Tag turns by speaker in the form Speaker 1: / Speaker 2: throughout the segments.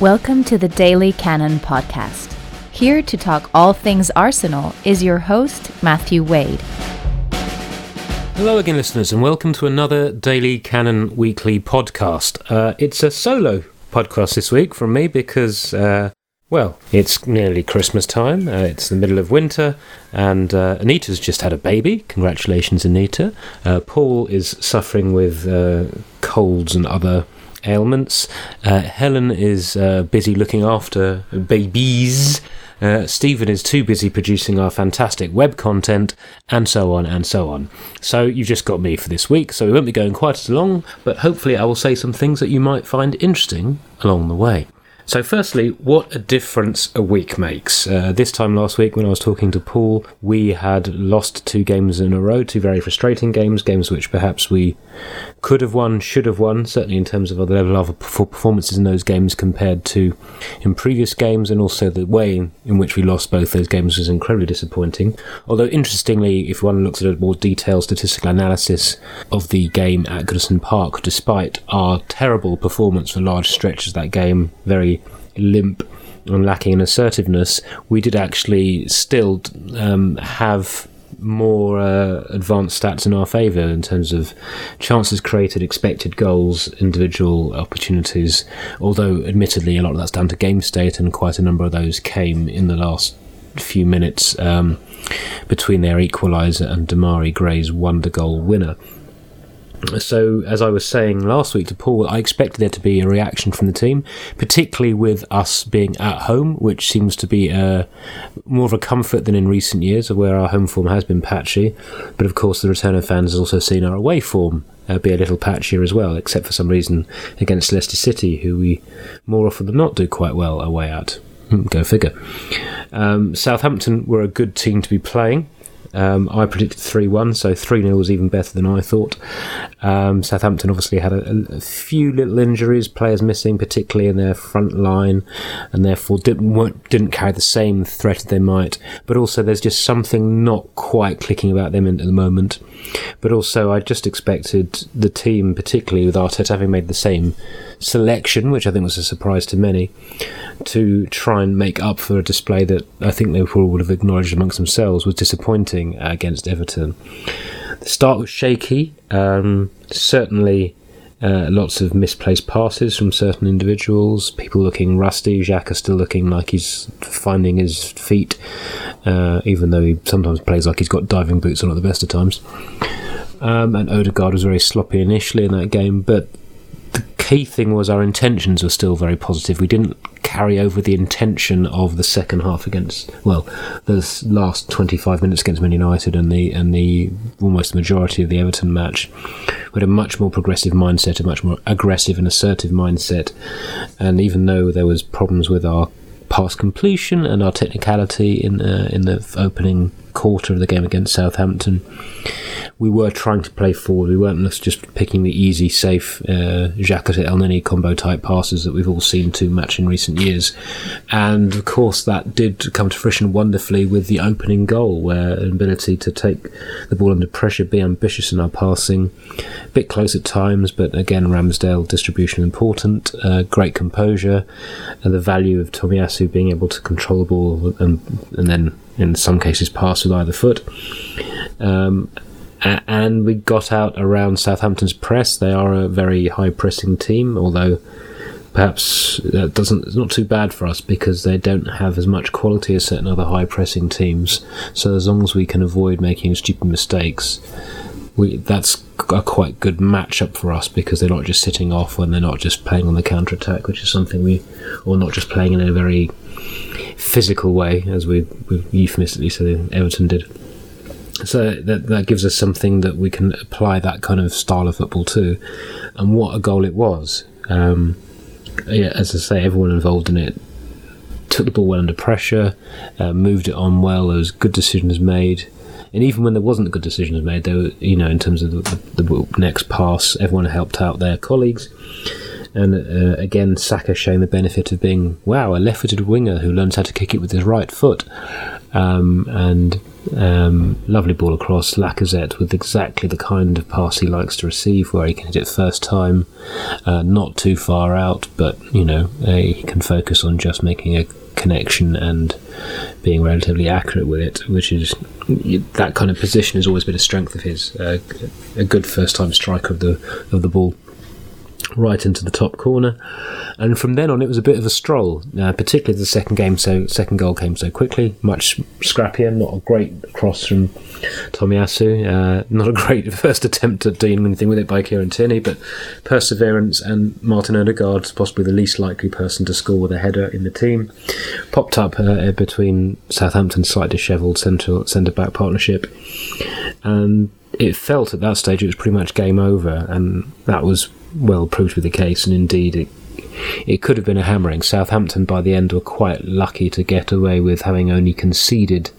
Speaker 1: Welcome to the Daily Cannon podcast. Here to talk all things Arsenal is your host, Matthew Wade.
Speaker 2: Hello again, listeners, and welcome to another Daily Cannon Weekly podcast. Uh, it's a solo podcast this week from me because, uh, well, it's nearly Christmas time, uh, it's the middle of winter, and uh, Anita's just had a baby. Congratulations, Anita. Uh, Paul is suffering with uh, colds and other ailments. Uh, Helen is uh, busy looking after babies. Uh, Stephen is too busy producing our fantastic web content, and so on and so on. So you've just got me for this week, so we won't be going quite as long, but hopefully I will say some things that you might find interesting along the way. So, firstly, what a difference a week makes. Uh, this time last week, when I was talking to Paul, we had lost two games in a row, two very frustrating games, games which perhaps we could have won, should have won, certainly in terms of the level of performances in those games compared to in previous games, and also the way in which we lost both those games was incredibly disappointing. Although, interestingly, if one looks at a more detailed statistical analysis of the game at Goodison Park, despite our terrible performance for large stretches of that game, very limp and lacking in assertiveness, we did actually still um, have more uh, advanced stats in our favour in terms of chances created, expected goals, individual opportunities. Although, admittedly, a lot of that's down to game state, and quite a number of those came in the last few minutes um, between their equaliser and Demarai Gray's wonder goal winner so as I was saying last week to Paul, I expected there to be a reaction from the team, particularly with us being at home, which seems to be uh, more of a comfort than in recent years, where our home form has been patchy. But of course, the return of fans has also seen our away form uh, be a little patchier as well, except for some reason against Leicester City, who we more often than not do quite well away at. Hmm, go figure. Um, Southampton were a good team to be playing. Um, I predicted 3 1, so 3 0 was even better than I thought. Um, Southampton obviously had a, a, few little injuries, players missing, particularly in their front line, and therefore didn't, didn't carry the same threat as they might. But also, there's just something not quite clicking about them at the moment. But also, I just expected the team, particularly with Arteta having made the same selection, which I think was a surprise to many, to try and make up for a display that I think they probably would have acknowledged amongst themselves was disappointing against Everton. The start was shaky, um, certainly. Uh, lots of misplaced passes from certain individuals. People looking rusty. Xhaka still looking like he's finding his feet, uh, even though he sometimes plays like he's got diving boots on at the best of times. Um, and Odegaard was very sloppy initially in that game, but key thing was our intentions were still very positive. We didn't carry over the intention of the second half against well, the last 25 minutes against Man United and the and the almost majority of the Everton match. We had a much more progressive mindset, a much more aggressive and assertive mindset. And even though there was problems with our pass completion and our technicality in uh, in the opening quarter of the game against Southampton, we were trying to play forward. We weren't just picking the easy, safe uh, Xhaka to Elneny combo type passes that we've all seen too much in recent years. And of course, that did come to fruition wonderfully with the opening goal, where an ability to take the ball under pressure, be ambitious in our passing, a bit close at times, but again, Ramsdale distribution important, uh, great composure, and the value of Tomiyasu being able to control the ball and, and then in some cases pass with either foot. Um, and we got out around Southampton's press. They are a very high pressing team, although perhaps that doesn't it's not too bad for us because they don't have as much quality as certain other high pressing teams. So as long as we can avoid making stupid mistakes, we that's a quite good matchup for us because they're not just sitting off when they're not just playing on the counter attack, which is something we, or not just playing in a very physical way, as we, we euphemistically say Everton did so that that gives us something that we can apply that kind of style of football to, and what a goal it was. Um, yeah, as I say, everyone involved in it took the ball well under pressure, uh, moved it on well. There was good decisions made, and even when there wasn't good decisions made, there were, you know, in terms of the, the, the next pass, everyone helped out their colleagues. And uh, again, Saka showing the benefit of being, wow, a left footed winger who learns how to kick it with his right foot. Um, and um, lovely ball across Lacazette with exactly the kind of pass he likes to receive, where he can hit it first time, uh, not too far out, but you know he can focus on just making a connection and being relatively accurate with it, which is that kind of position has always been a strength of his. Uh, a good first time striker of the of the ball right into the top corner. And from then on, it was a bit of a stroll, uh, particularly the second game. So second goal came so quickly, much scrappier. Not a great cross from Tomiyasu. Uh, not a great first attempt at doing anything with it by Kieran Tierney, but perseverance and Martin Odegaard, possibly the least likely person to score with a header in the team, popped up uh, between Southampton's slightly dishevelled centre centre back partnership, and it felt at that stage it was pretty much game over, and that was well proved to be the case, and indeed it it could have been a hammering. Southampton by the end were quite lucky to get away with having only conceded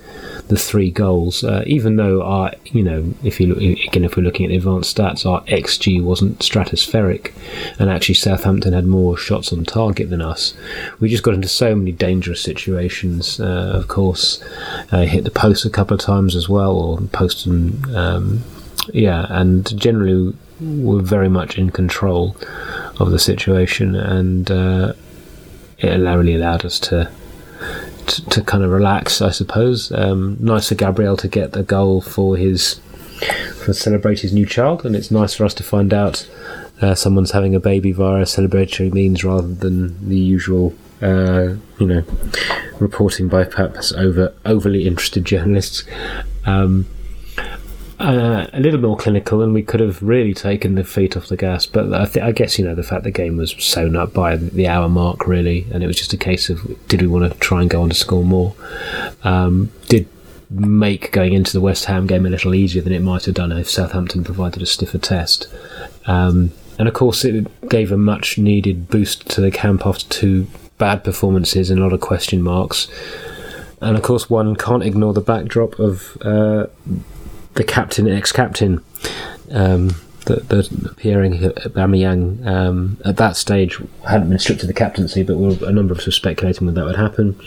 Speaker 2: the three goals, uh, even though our, you know, if you look, again, if we're looking at the advanced stats, our XG wasn't stratospheric, and actually Southampton had more shots on target than us. We just got into so many dangerous situations. Uh, of course, uh, hit the post a couple of times as well, or post and um, yeah, and generally were very much in control of the situation, and uh, it really allowed us to, to, to kind of relax, I suppose. Um, nice for Gabriel to get the goal for his for celebrate his new child, and it's nice for us to find out uh, someone's having a baby via a celebratory means rather than the usual. Uh, you know, reporting by perhaps over overly interested journalists. Um, uh, a little more clinical, and we could have really taken the feet off the gas. But I, th- I guess you know the fact the game was sewn up by the hour mark, really, and it was just a case of did we want to try and go on to score more? Um, did make going into the West Ham game a little easier than it might have done if Southampton provided a stiffer test. Um, and of course, it gave a much needed boost to the camp after two bad performances and a lot of question marks. And of course, one can't ignore the backdrop of uh, the captain, ex-captain, um, the, the Pierre um, at that stage hadn't been stripped of the captaincy, but were, a number of us were speculating that that would happen.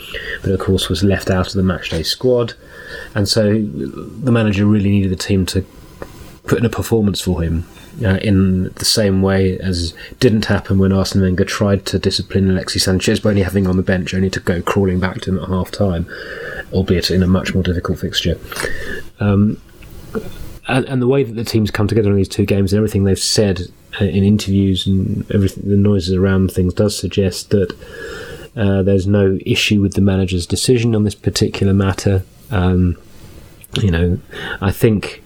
Speaker 2: But of course, was left out of the matchday squad, and so the manager really needed the team to put in a performance for him. Uh, in the same way as didn't happen when Arsene Wenger tried to discipline Alexis Sanchez by only having him on the bench, only to go crawling back to him at half time, albeit in a much more difficult fixture. Um, and, and, the way that the teams come together in these two games and everything they've said uh, in interviews and everything, the noises around things does suggest that uh, there's no issue with the manager's decision on this particular matter. Um, you know, I think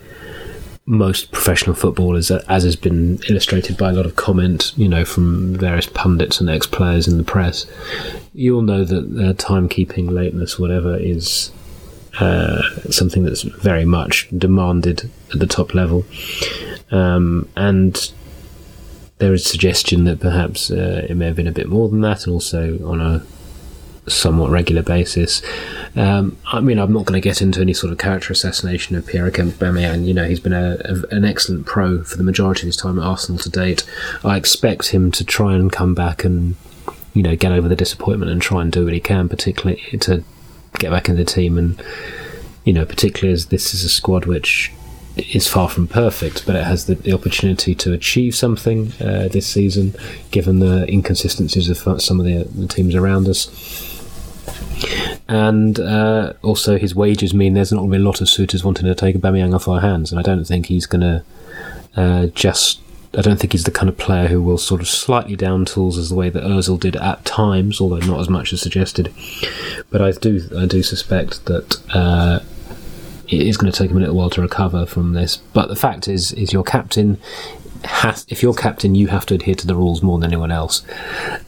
Speaker 2: most professional footballers, uh, as has been illustrated by a lot of comment, you know, from various pundits and ex-players in the press, you'll know that uh, timekeeping, lateness, whatever, is uh, something that's very much demanded at the top level. Um, and there is suggestion that perhaps uh, it may have been a bit more than that, and also on a somewhat regular basis. Um, I mean, I'm not going to get into any sort of character assassination of Pierre Aubameyang. You know, he's been a, a, an excellent pro for the majority of his time at Arsenal to date. I expect him to try and come back and you know get over the disappointment and try and do what he can, particularly to get back in the team. And you know, particularly as this is a squad which is far from perfect, but it has the, the opportunity to achieve something uh, this season, given the inconsistencies of some of the, the teams around us. And uh, also, his wages mean there's not going to be a lot of suitors wanting to take Aubameyang off our hands, and I don't think he's going to uh, just I don't think he's the kind of player who will sort of slightly down tools as the way that Ozil did at times, although not as much as suggested. But I do I do suspect that uh, it is going to take him a little while to recover from this. But the fact is, is your captain has if you're captain, you have to adhere to the rules more than anyone else.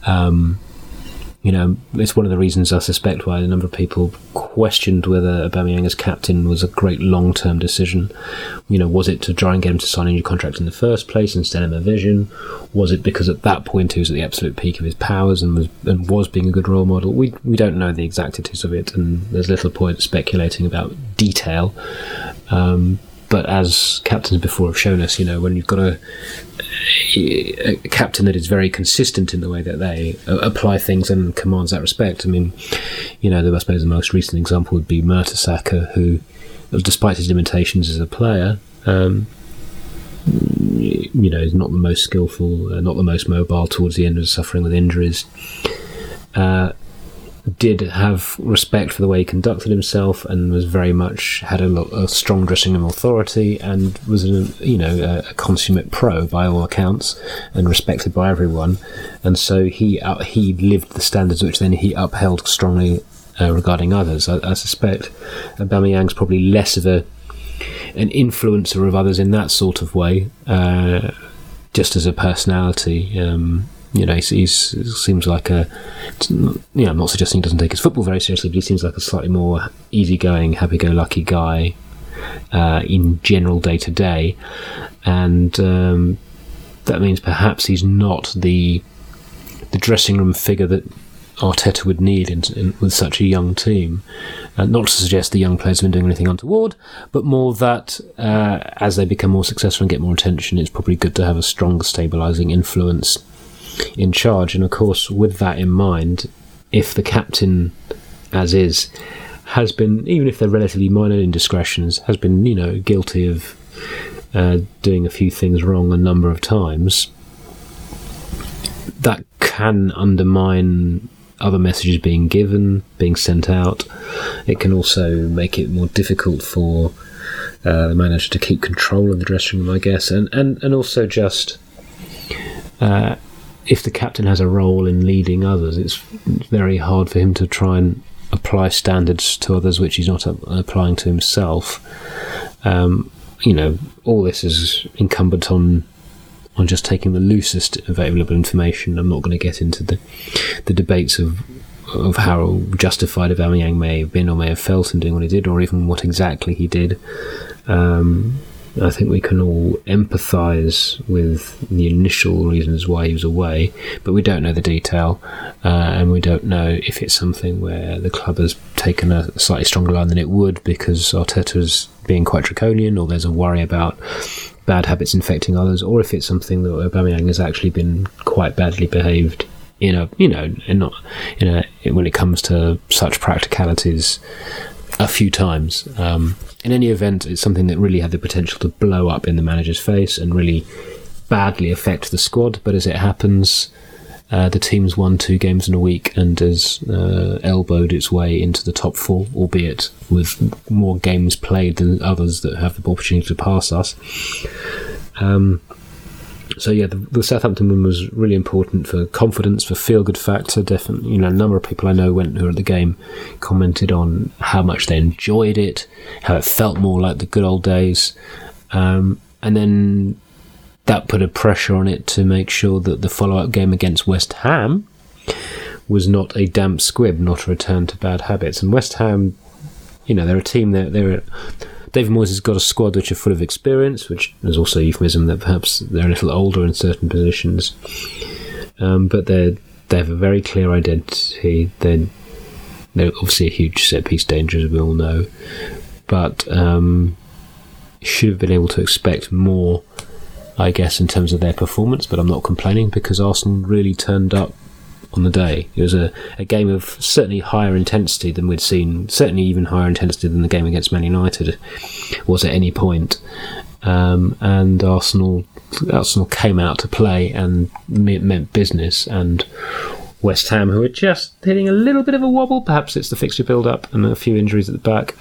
Speaker 2: Um, you know, it's one of the reasons I suspect why a number of people questioned whether Aubameyang as captain was a great long-term decision. You know, was it to try and get him to sign a new contract in the first place and sell him a vision? Was it because at that point he was at the absolute peak of his powers and was and was being a good role model? We we don't know the exactitudes of it, and there's little point speculating about detail. Um, but as captains before have shown us, you know, when you've got a a captain that is very consistent in the way that they uh, apply things and commands that respect. I mean, you know, I suppose the most recent example would be Mertesacker, who, despite his limitations as a player, um, you know, is not the most skillful, uh, not the most mobile towards the end of suffering with injuries. Uh, did have respect for the way he conducted himself and was very much had a, a strong dressing room authority and was a, you know a, a, consummate pro by all accounts and respected by everyone. And so he uh, he lived the standards which then he upheld strongly uh, regarding others. I, I suspect Aubameyang's probably less of a an influencer of others in that sort of way uh, just as a personality um, you know, he seems like a. You know, I'm not suggesting he doesn't take his football very seriously, but he seems like a slightly more easygoing, happy-go-lucky guy uh, in general day to day, and um, that means perhaps he's not the the dressing room figure that Arteta would need in, in, with such a young team. Uh, not to suggest the young players have been doing anything untoward, but more that uh, as they become more successful and get more attention, it's probably good to have a stronger stabilising influence in charge. And of course, with that in mind, if the captain, as is, has been, even if they're relatively minor indiscretions, has been, you know, guilty of uh, doing a few things wrong a number of times, that can undermine other messages being given, being sent out. It can also make it more difficult for uh, the manager to keep control of the dressing room, I guess, and and and also just uh, if the captain has a role in leading others, it's very hard for him to try and apply standards to others which he's not applying to himself. Um, you know, all this is incumbent on on just taking the loosest available information. I'm not going to get into the the debates of of how justified Aubameyang may have been or may have felt in doing what he did, or even what exactly he did. Um, I think we can all empathise with the initial reasons why he was away, but we don't know the detail, uh, and we don't know if it's something where the club has taken a slightly stronger line than it would because Arteta's being quite draconian, or there's a worry about bad habits infecting others, or if it's something that Aubameyang has actually been quite badly behaved in a you know in not in a when it comes to such practicalities a few times. Um, in any event, it's something that really had the potential to blow up in the manager's face and really badly affect the squad. But as it happens, uh, the team's won two games in a week and has uh, elbowed its way into the top four, albeit with more games played than others that have the opportunity to pass us. Um, so yeah, the, the, Southampton win was really important for confidence, for feel good factor. Definitely, you know, a number of people I know went who were at the game commented on how much they enjoyed it, how it felt more like the good old days, um, and then that put a pressure on it to make sure that the follow up game against West Ham was not a damp squib, not a return to bad habits. And West Ham, you know, they're a team that they're, they're David Moyes has got a squad which are full of experience, which is also a euphemism that perhaps they're a little older in certain positions. Um, but they they have a very clear identity. They're, they're obviously a huge set piece danger, as we all know. But um, should have been able to expect more, I guess, in terms of their performance. But I'm not complaining because Arsenal really turned up on the day. It was a, a game of certainly higher intensity than we'd seen, certainly even higher intensity than the game against Man United was at any point. Um, and Arsenal Arsenal came out to play and it meant business. And West Ham, who are just hitting a little bit of a wobble, perhaps it's the fixture build up and a few injuries at the back,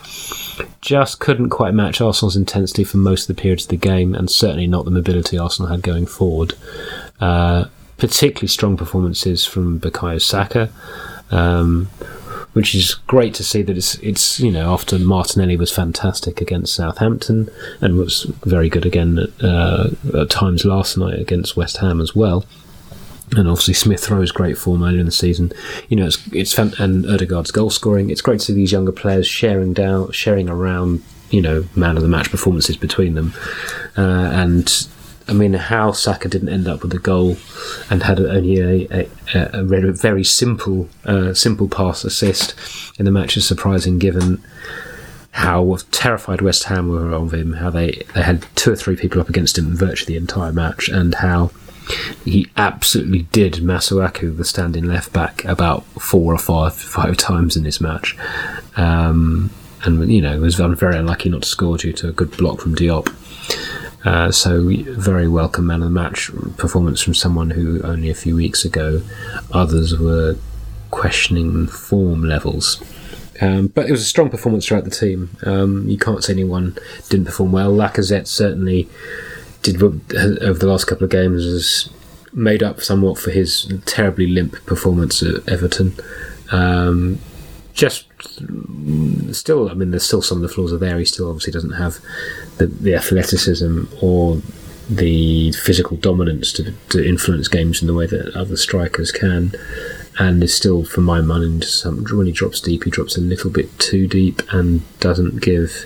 Speaker 2: just couldn't quite match Arsenal's intensity for most of the periods of the game, and certainly not the mobility Arsenal had going forward. Uh, particularly strong performances from Bukayo Saka, um, which is great to see that it's it's you know after Martinelli was fantastic against Southampton and was very good again at, uh, at times last night against West Ham as well. And obviously Smith Rowe's great form earlier in the season. You know, it's it's fan- and Odegaard's goal scoring. It's great to see these younger players sharing down, sharing around. You know, man of the match performances between them, uh, and I mean, how Saka didn't end up with a goal and had only a, a, a very simple uh, simple pass assist in the match is surprising given how terrified West Ham were of him, how they, they had two or three people up against him virtually the entire match, and how he absolutely did Masuaku, the standing left back, about four or five five times in this match. Um, and you know was very unlucky not to score due to a good block from Diop. Uh, so very welcome man of the match performance from someone who only a few weeks ago others were questioning form levels. Um, but it was a strong performance throughout the team. Um, you can't say anyone didn't perform well. Lacazette certainly did over the last couple of games has made up somewhat for his terribly limp performance at Everton. Um, just Mm, still, I mean, there's still some of the flaws are there. He still obviously doesn't have the, the athleticism or the physical dominance to, to influence games in the way that other strikers can. And is still, for my mind, some, when he drops deep, he drops a little bit too deep and doesn't give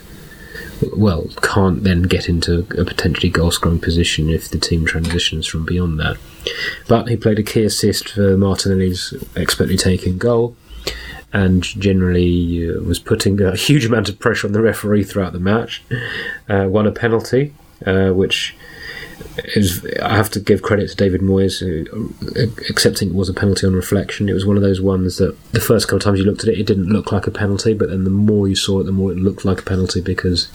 Speaker 2: well, can't then get into a potentially goal scoring position if the team transitions from beyond that. But he played a key assist for Martinelli's expertly taken goal and generally uh, was putting a huge amount of pressure on the referee throughout the match. Uh, won a penalty, uh, which is I have to give credit to David Moyes, who, uh, accepting it was a penalty on reflection. It was one of those ones that the first couple of times you looked at it, it didn't look like a penalty, but then the more you saw it, the more it looked like a penalty because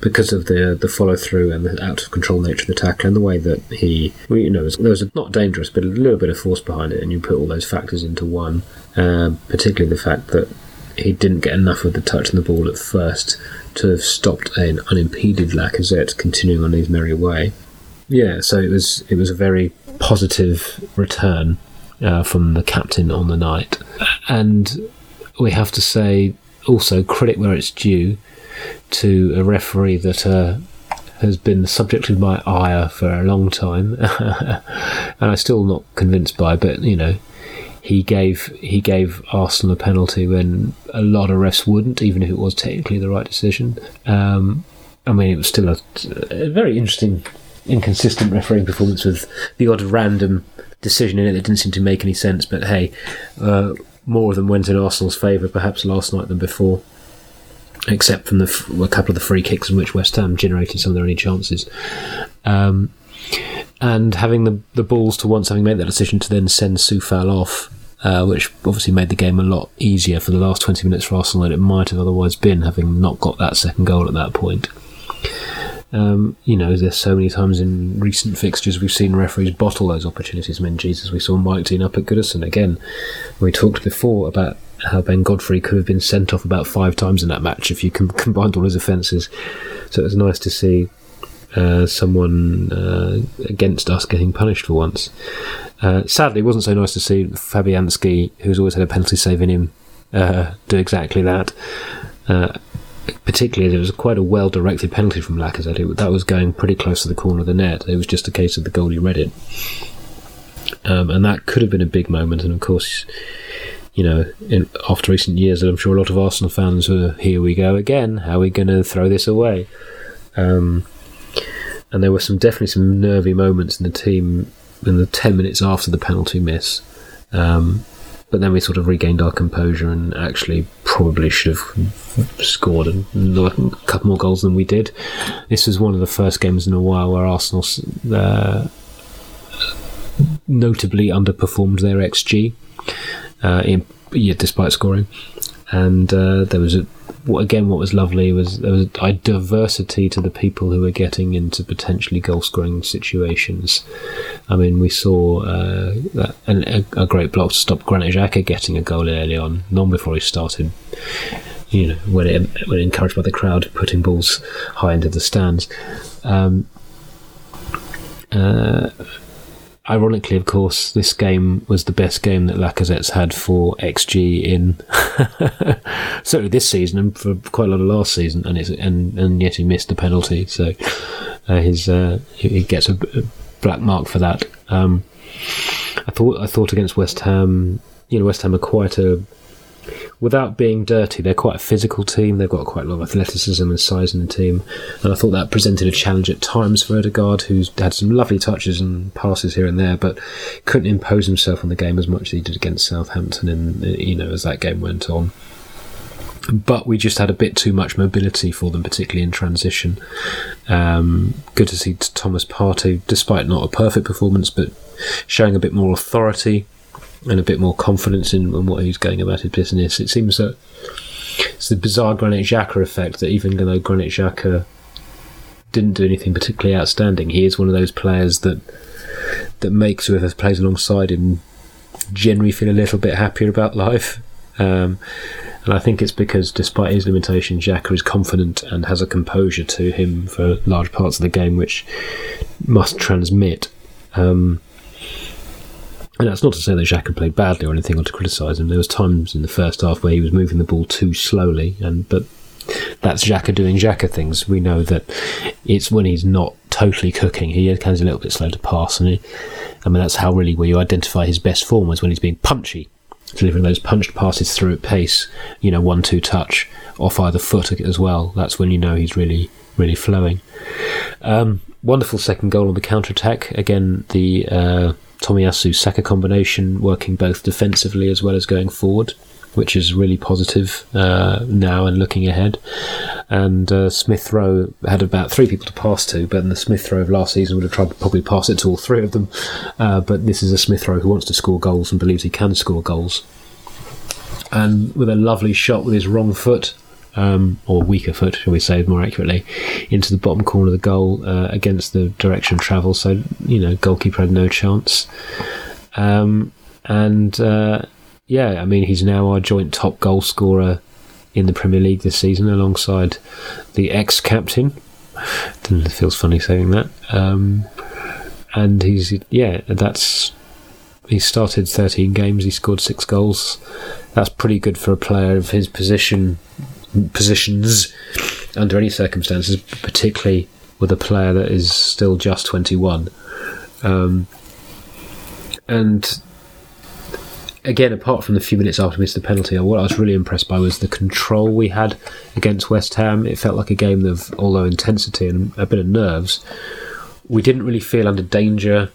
Speaker 2: because of the the follow through and the out of control nature of the tackle and the way that he, you know, there was not dangerous, but a little bit of force behind it, and you put all those factors into one, uh, particularly the fact that he didn't get enough of the touch on the ball at first to have stopped an unimpeded Lacazette continuing on his merry way. Yeah, so it was it was a very positive return uh, from the captain on the night, and we have to say also credit where it's due to a referee that uh, has been the subject of my ire for a long time, and I'm still not convinced by. But you know, he gave he gave Arsenal a penalty when a lot of refs wouldn't, even if it was technically the right decision. Um, I mean, it was still a, a very interesting inconsistent refereeing performance with the odd random decision in it that didn't seem to make any sense. But hey, uh, more of them went in Arsenal's favour perhaps last night than before, except from the, a couple of the free kicks in which West Ham generated some of their only chances. Um, and having the, the balls to once having made that decision to then send Coufal off, uh, which obviously made the game a lot easier for the last 20 minutes for Arsenal than it might have otherwise been, having not got that second goal at that point. Um, you know, there's so many times in recent fixtures we've seen referees bottle those opportunities. I mean, Jesus, we saw Mike Dean up at Goodison again. We talked before about how Ben Godfrey could have been sent off about five times in that match if you com- combined all his offences. So it was nice to see uh, someone uh, against us getting punished for once. Uh, sadly, it wasn't so nice to see Fabianski, who's always had a penalty save in him, uh, do exactly that. Uh, particularly there was quite a well directed penalty from Lacazette. It, that was going pretty close to the corner of the net. It was just a case of the goalie read it. Um, and that could have been a big moment. And of course, you know, in, after recent years, I'm sure a lot of Arsenal fans were, here we go again. How are we going to throw this away? Um, and there were some definitely some nervy moments in the team in the 10 minutes after the penalty miss. Um, but then we sort of regained our composure and actually probably should have scored a couple more goals than we did. This was one of the first games in a while where Arsenal uh, notably underperformed their XG, uh, in, yeah, despite scoring. And uh, there was a again, what was lovely was there was a diversity to the people who were getting into potentially goal scoring situations. I mean, we saw uh, a, a, great block to stop Granit Xhaka getting a goal early on, long before he started. You know, when it, when encouraged by the crowd, putting balls high into the stands. Um, uh, ironically, of course, this game was the best game that Lacazette's had for XG in certainly this season and for quite a lot of last season, and and and yet he missed the penalty, so uh, his uh, he gets a, black mark for that. Um, I thought I thought against West Ham, you know, West Ham are quite a without being dirty, they're quite a physical team. They've got quite a lot of athleticism and size in the team. And I thought that presented a challenge at times for Odegaard, who's had some lovely touches and passes here and there, but couldn't impose himself on the game as much as he did against Southampton. In you know, as that game went on. but we just had a bit too much mobility for them, particularly in transition. Um, good to see Thomas Partey, despite not a perfect performance, but showing a bit more authority and a bit more confidence in, in what he's going about his business. It seems that it's the bizarre Granit Xhaka effect that even though Granit Xhaka didn't do anything particularly outstanding, he is one of those players that that makes whoever plays alongside him generally feel a little bit happier about life. Um, and I think it's because, despite his limitations, Xhaka is confident and has a composure to him for large parts of the game, which must transmit. Um, and that's not to say that Xhaka played badly or anything, or to criticise him. There was times in the first half where he was moving the ball too slowly, and but that's Xhaka doing Xhaka things. We know that it's when he's not totally cooking, he is a little bit slow to pass, and I mean that's how really where you identify his best form is when he's being punchy delivering those punched passes through at pace, you know, one two touch off either foot as well. That's when you know he's really, really flowing. Um, wonderful second goal on the counter attack. Again, the uh, Tomiyasu Saka combination working both defensively as well as going forward which is really positive uh, now and looking ahead. And uh, Smith Rowe had about three people to pass to, but in the Smith Rowe of last season would have tried to probably pass it to all three of them. Uh, but this is a Smith Rowe who wants to score goals and believes he can score goals. And with a lovely shot with his wrong foot, um, or weaker foot, shall we say more accurately, into the bottom corner of the goal uh, against the direction of travel. So, you know, goalkeeper had no chance. Um, and uh, yeah, I mean, he's now our joint top goal scorer in the Premier League this season, alongside the ex captain. It feels funny saying that. Um, and he's, yeah, that's. He started 13 games, he scored six goals. That's pretty good for a player of his position positions under any circumstances, particularly with a player that is still just 21. Um, and again, apart from the few minutes after we missed the penalty, what I was really impressed by was the control we had against West Ham. It felt like a game of, although intensity and a bit of nerves, we didn't really feel under danger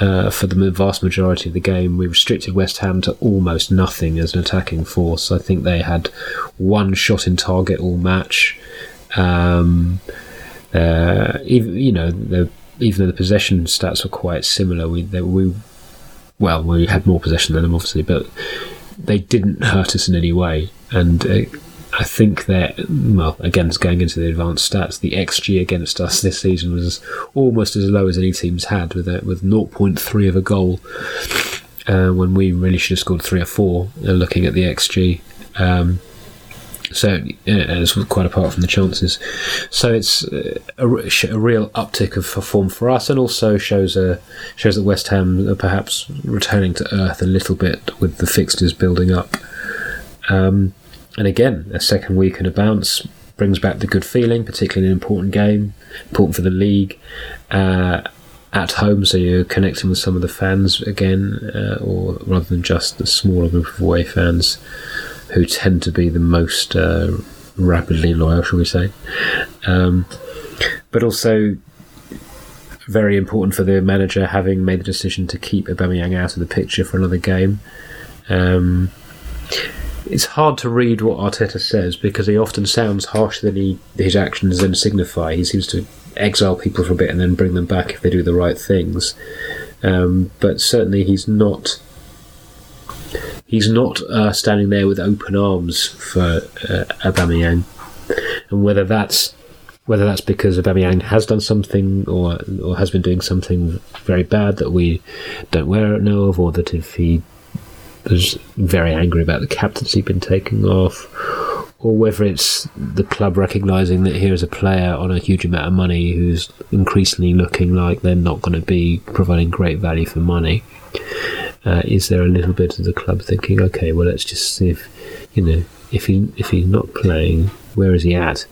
Speaker 2: uh, for the vast majority of the game. We restricted West Ham to almost nothing as an attacking force. I think they had one shot in target all match. Um, uh, even, you know, the, even though the possession stats were quite similar, we they, we well, we had more possession than them, obviously, but they didn't hurt us in any way. And I think that, well, again, going into the advanced stats, the XG against us this season was almost as low as any team's had, with a, with 0.3 of a goal, uh, when we really should have scored three or four. Uh, looking at the XG. Um, so it's quite apart from the chances. So it's uh, a, a, real uptick of form for us, and also shows a shows that West Ham are perhaps returning to earth a little bit with the fixtures building up. Um, and again, a second week and a bounce brings back the good feeling, particularly in an important game, important for the league. Uh, at home, so you're connecting with some of the fans again, uh, or rather than just the smaller group of away fans who tend to be the most uh, rapidly loyal, shall we say. Um, but also very important for the manager having made the decision to keep Aubameyang out of the picture for another game. Um, it's hard to read what Arteta says because he often sounds harsher than he, his actions then signify. He seems to exile people for a bit and then bring them back if they do the right things. Um, but certainly he's not he's not uh, standing there with open arms for uh, Aubameyang, and whether that's whether that's because Aubameyang has done something or or has been doing something very bad that we don't know of, or that if he was very angry about the captaincy being taken off, or whether it's the club recognising that here is a player on a huge amount of money who's increasingly looking like they're not going to be providing great value for money. Uh, is there a little bit of the club thinking, okay, well, let's just see if, you know, if he if he's not playing, where is he at?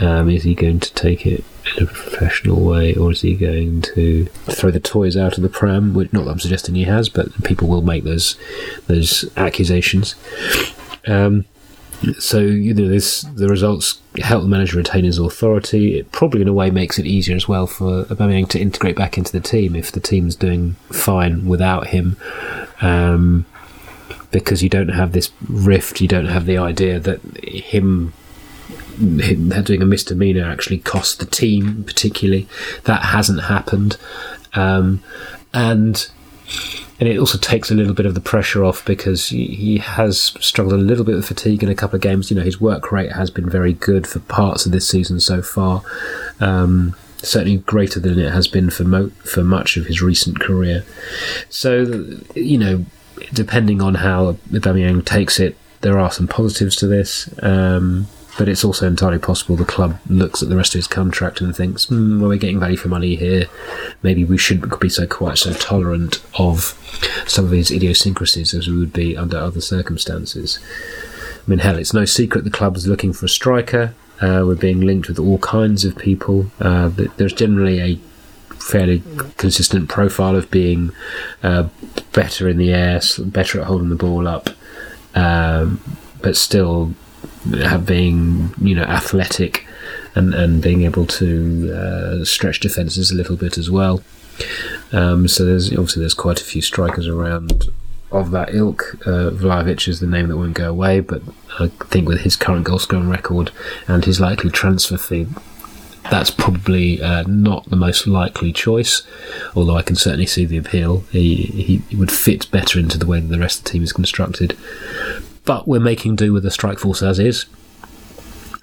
Speaker 2: Um, is he going to take it in a professional way, or is he going to throw the toys out of the pram? Which, not that I'm suggesting he has, but people will make those those accusations. Um, so you know this the results help the manager retain his authority. It probably in a way makes it easier as well for Aubameyang to integrate back into the team if the team's doing fine without him. Um, because you don't have this rift, you don't have the idea that him him doing a misdemeanor actually cost the team particularly. That hasn't happened, um, and and it also takes a little bit of the pressure off because he, has struggled a little bit with fatigue in a couple of games. You know, his work rate has been very good for parts of this season so far. Um, certainly greater than it has been for mo- for much of his recent career. So, you know, depending on how Aubameyang takes it, there are some positives to this. Um, but it's also entirely possible the club looks at the rest of his contract and thinks, mm, well, we're getting value for money here. Maybe we shouldn't be so quite so tolerant of some of his idiosyncrasies as we would be under other circumstances. I mean, hell, it's no secret the club is looking for a striker. Uh, we're being linked with all kinds of people. Uh, there's generally a fairly consistent profile of being uh, better in the air, better at holding the ball up, um, but still being you know athletic and and being able to uh, stretch defenses a little bit as well. Um, so there's obviously there's quite a few strikers around of that ilk. Uh, Vlahovic is the name that won't go away, but I think with his current goal scoring record and his likely transfer fee, that's probably uh, not the most likely choice. Although I can certainly see the appeal. He, he would fit better into the way that the rest of the team is constructed but we're making do with the strike force as is.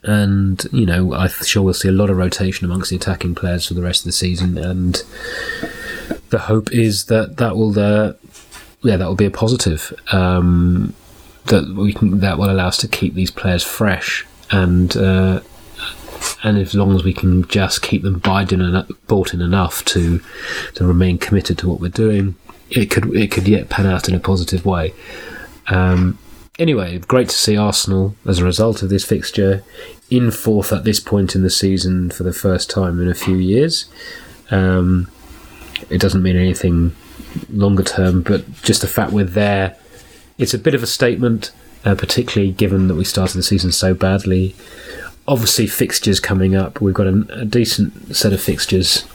Speaker 2: And you know, I'm sure we'll see a lot of rotation amongst the attacking players for the rest of the season. And the hope is that that will, uh, yeah, that will be a positive. Um, that we can that will allow us to keep these players fresh and uh, and as long as we can just keep them bought in, bought in enough to to remain committed to what we're doing, it could it could yet pan out in a positive way. Um, anyway, great to see Arsenal as a result of this fixture in fourth at this point in the season for the first time in a few years. Um, it doesn't mean anything longer term, but just the fact we're there, it's a bit of a statement, uh, particularly given that we started the season so badly. Obviously, fixtures coming up. We've got a, a decent set of fixtures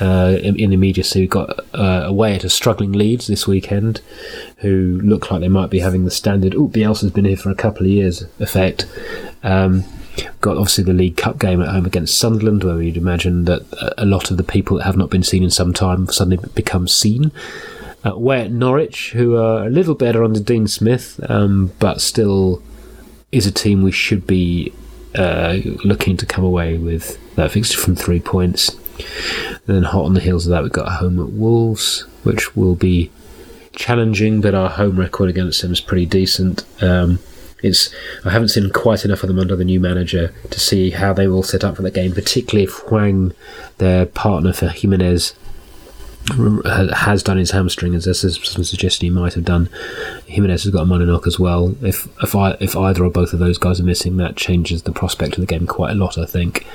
Speaker 2: uh, in, in, immediacy. We've got uh, away at a struggling Leeds this weekend, who look like they might be having the standard. Oh, Bielsa's been here for a couple of years effect. Um, got obviously the League Cup game at home against Sunderland, where you'd imagine that a lot of the people that have not been seen in some time suddenly become seen. Uh, away at Norwich, who are a little better under Dean Smith, um, but still is a team we should be uh, looking to come away with that fixture from three points. Then hot on the heels of that, we've got a home at Wolves, which will be challenging, but our home record against them is pretty decent. Um, it's I haven't seen quite enough of them under the new manager to see how they will set up for the game, particularly if Hwang, their partner for Jimenez, has done his hamstring, as there's some suggestion he might have done. Jimenez has got a minor knock as well. If if I, if either or both of those guys are missing, that changes the prospect of the game quite a lot, I think.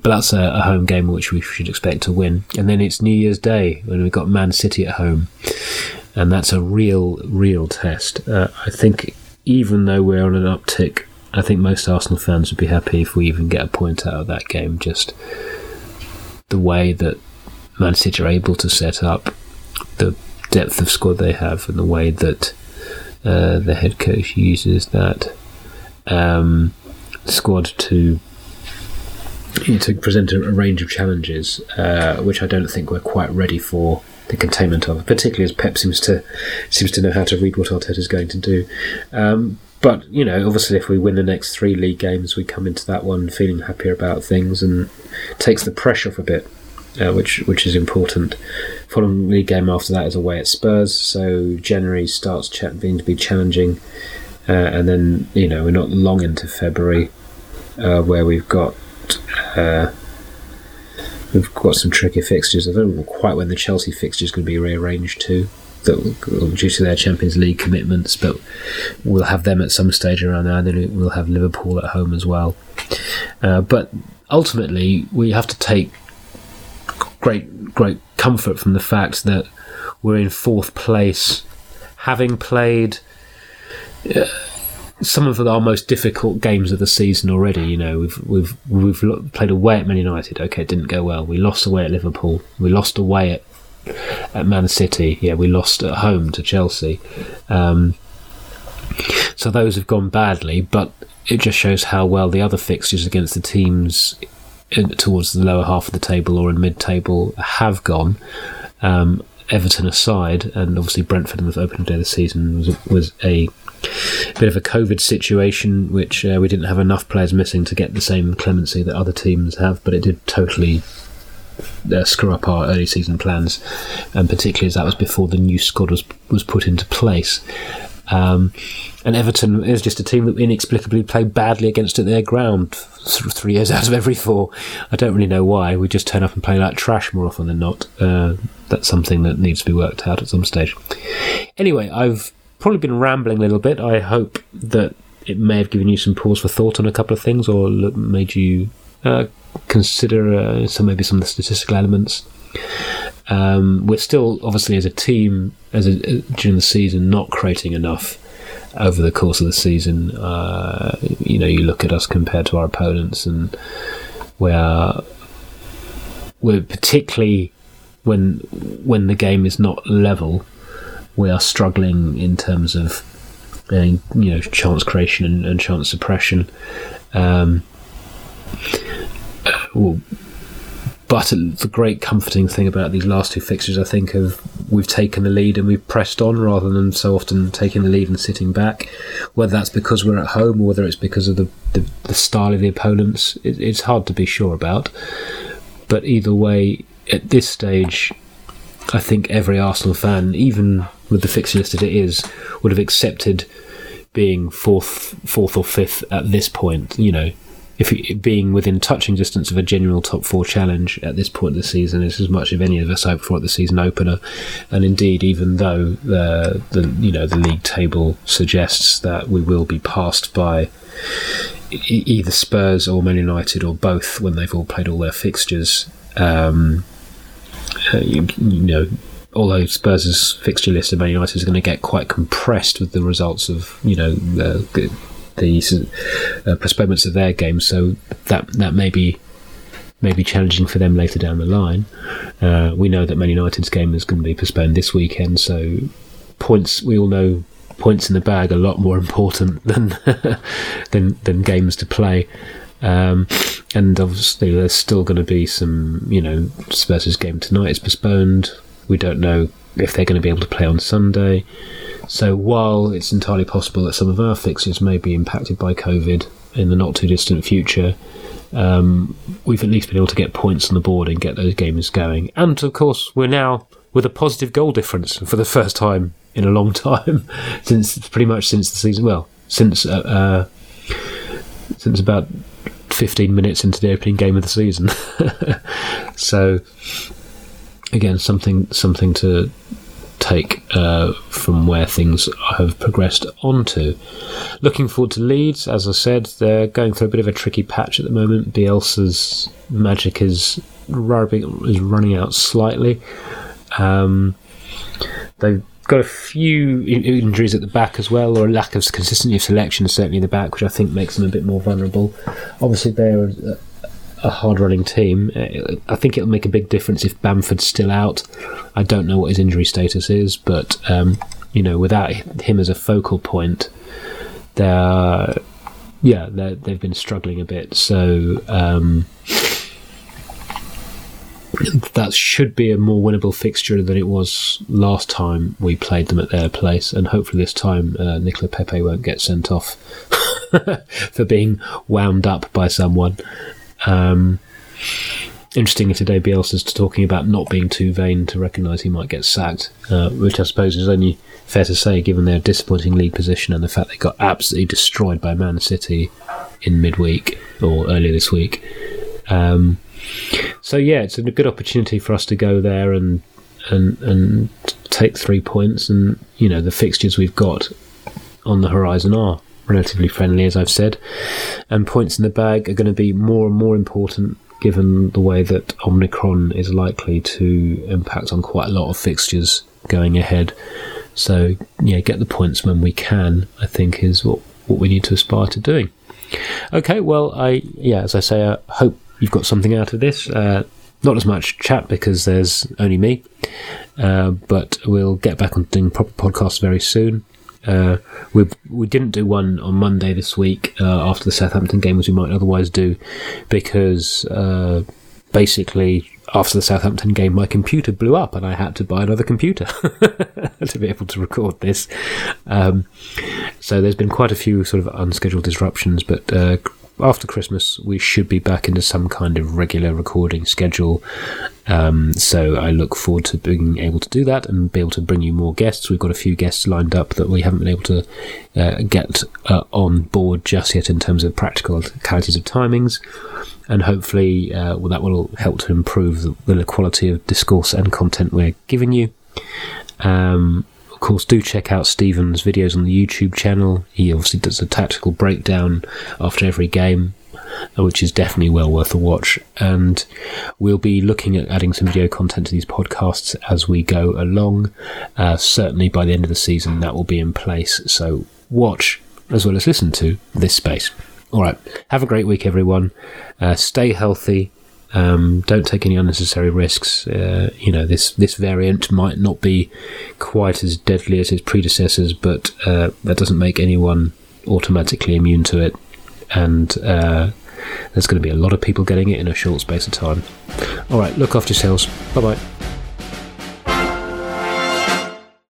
Speaker 2: But that's a, a home game which we should expect to win. And then it's New Year's Day when we've got Man City at home, and that's a real real test. Uh, I think even though we're on an uptick, I think most Arsenal fans would be happy if we even get a point out of that game. Just the way that Man City are able to set up the depth of squad they have and the way that uh, the head coach uses that um, squad to to present a, a, range of challenges, uh, which I don't think we're quite ready for the containment of, particularly as Pep seems to seems to know how to read what Arteta is going to do. Um, but you know, obviously, if we win the next three league games, we come into that one feeling happier about things and takes the pressure off a bit uh, which which is important. Following league game after that is away at Spurs, so January starts ch- being to be challenging, uh, and then you know we're not long into February, uh, where we've got. Uh, we've got some tricky fixtures. I don't know quite when the Chelsea fixture is going to be rearranged to, that due to their Champions League commitments, but we'll have them at some stage around there. And then we'll have Liverpool at home as well. Uh, but ultimately, we have to take great great comfort from the fact that we're in fourth place, having played. Uh, some of our most difficult games of the season already. You know, we've we've we've played away at Man United. Okay, it didn't go well. We lost away at Liverpool. We lost away at at Man City. Yeah, we lost at home to Chelsea. Um, So those have gone badly, but it just shows how well the other fixtures against the teams towards the lower half of the table or in mid-table have gone. Um, Everton aside, and obviously Brentford in the opening day of the season was, was a bit of a COVID situation, which uh, we didn't have enough players missing to get the same clemency that other teams have, but it did totally uh, screw up our early season plans, and particularly as that was before the new squad was was put into place. Um, and Everton is just a team that inexplicably play badly against at their ground three years out of every four. I don't really know why. We just turn up and play like trash more often than not. Uh, that's something that needs to be worked out at some stage. Anyway, I've probably been rambling a little bit. I hope that it may have given you some pause for thought on a couple of things or made you uh, consider uh, some maybe some of the statistical elements. Um, we're still obviously as a team as a, during the season not creating enough over the course of the season. Uh, you know, you look at us compared to our opponents, and we're we're particularly when when the game is not level, we are struggling in terms of uh, you know chance creation and, and chance suppression. Um, well, but the great comforting thing about these last two fixtures, I think, of we've taken the lead and we've pressed on rather than so often taking the lead and sitting back. Whether that's because we're at home or whether it's because of the, the, the style of the opponents, it, it's hard to be sure about. But either way, at this stage, I think every Arsenal fan, even with the fixture list as it is, would have accepted being fourth, fourth or fifth at this point. You know, if being within touching distance of a general top four challenge at this point of the season is as much as any of us hoped for at the season opener, and indeed, even though the the you know the league table suggests that we will be passed by either Spurs or Man United or both when they've all played all their fixtures. Um, you, you know, although Spurs' fixture list of Man United is going to get quite compressed with the results of you know the the uh, postponements of their games, so that that may be may be challenging for them later down the line. Uh, we know that Man United's game is going to be postponed this weekend, so points we all know points in the bag are a lot more important than than than games to play. Um, and obviously, there's still going to be some, you know, Spurs' game tonight is postponed. We don't know if they're going to be able to play on Sunday. So while it's entirely possible that some of our fixtures may be impacted by COVID in the not too distant future, um, we've at least been able to get points on the board and get those games going. And of course, we're now with a positive goal difference for the first time in a long time since pretty much since the season. Well, since uh, uh, since about 15 minutes into the opening game of the season. so again, something something to take uh, from where things have progressed onto. Looking forward to Leeds, as I said, they're going through a bit of a tricky patch at the moment. Bielsa's magic is rubbing, is running out slightly. Um, they've got a few injuries at the back as well, or a lack of consistency of selection, certainly in the back, which I think makes them a bit more vulnerable. Obviously, they're a hard running team. I think it'll make a big difference if Bamford's still out. I don't know what his injury status is, but um, you know, without him as a focal point, they're yeah, they have been struggling a bit. So um, that should be a more winnable fixture than it was last time we played them at their place, and hopefully this time uh, Nicola Pepe won't get sent off for being wound up by someone. Um, interestingly, today Bielsa's talking about not being too vain to recognise he might get sacked, uh, which I suppose is only fair to say given their disappointing league position and the fact they got absolutely destroyed by Man City in midweek or earlier this week. Um, so yeah, it's a good opportunity for us to go there and and and take three points, and you know the fixtures we've got on the horizon are relatively friendly, as I've said. And points in the bag are going to be more and more important given the way that Omicron is likely to impact on quite a lot of fixtures going ahead. So, yeah, get the points when we can, I think, is what, what we need to aspire to doing. Okay, well, I, yeah, as I say, I hope you've got something out of this. Uh, not as much chat because there's only me, uh, but we'll get back on doing proper podcasts very soon. Uh, we we didn't do one on Monday this week uh, after the Southampton game as we might otherwise do, because uh, basically after the Southampton game, my computer blew up and I had to buy another computer to be able to record this. Um, so there's been quite a few sort of unscheduled disruptions, but uh, after Christmas, we should be back into some kind of regular recording schedule. Um, so I look forward to being able to do that and be able to bring you more guests. We've got a few guests lined up that we haven't been able to uh, get uh, on board just yet in terms of practicalities of timings. And hopefully, uh, well, that will help to improve the, the quality of discourse and content we're giving you. Um, course, do check out Stephen's videos on the YouTube channel. He obviously does a tactical breakdown after every game, which is definitely well worth a watch. And we'll be looking at adding some video content to these podcasts as we go along. Uh, certainly by the end of the season, that will be in place. So watch as well as listen to this space. All right. Have a great week, everyone. Uh, stay healthy um, don't take any unnecessary risks. Uh, you know, this this variant might not be quite as deadly as its predecessors, but uh, that doesn't make anyone automatically immune to it. And uh, there's going to be a lot of people getting it in a short space of time. All right, look after yourselves. Bye bye.